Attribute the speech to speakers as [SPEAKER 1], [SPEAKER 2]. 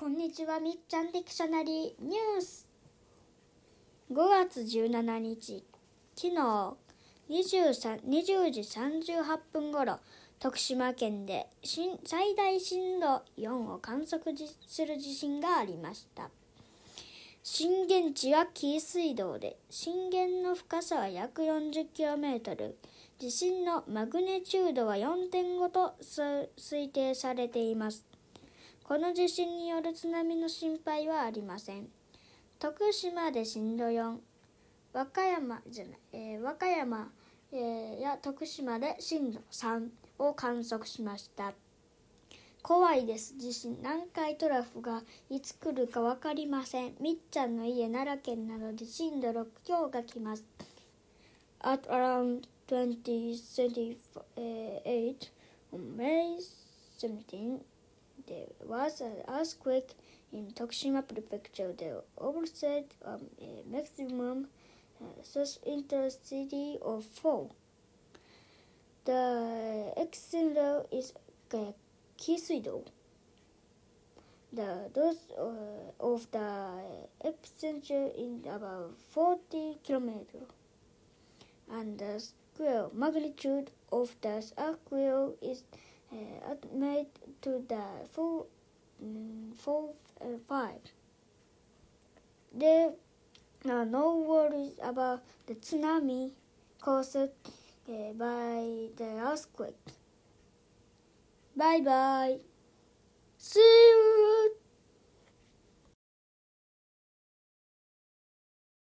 [SPEAKER 1] こんにちは、みっちゃんディクショナリーニュース。5月17日、昨日23 20時38分ごろ、徳島県で最大震度4を観測する地震がありました。震源地は紀伊水道で、震源の深さは約 40km、地震のマグネチュードは4.5と推定されています。この地震による津波の心配はありません。徳島で震度4、和歌山じゃない、えー、和歌山、えー、や徳島で震度3を観測しました。怖いです。地震。南海トラフがいつ来るか分かりません。みっちゃんの家、奈良県などで震度6強が来ます。At around 2038 on May 17, there was an earthquake in Tokushima Prefecture. The overset um, a maximum uh, intensity of 4. The ecicenter is uh, Kisuido. The dose uh, of the epicenter is about 40 kilometers, and the square magnitude of the earthquake is uh, made to the four, um, four uh, five. There are no worries about the tsunami caused uh, by the earthquake. Bye bye. See you.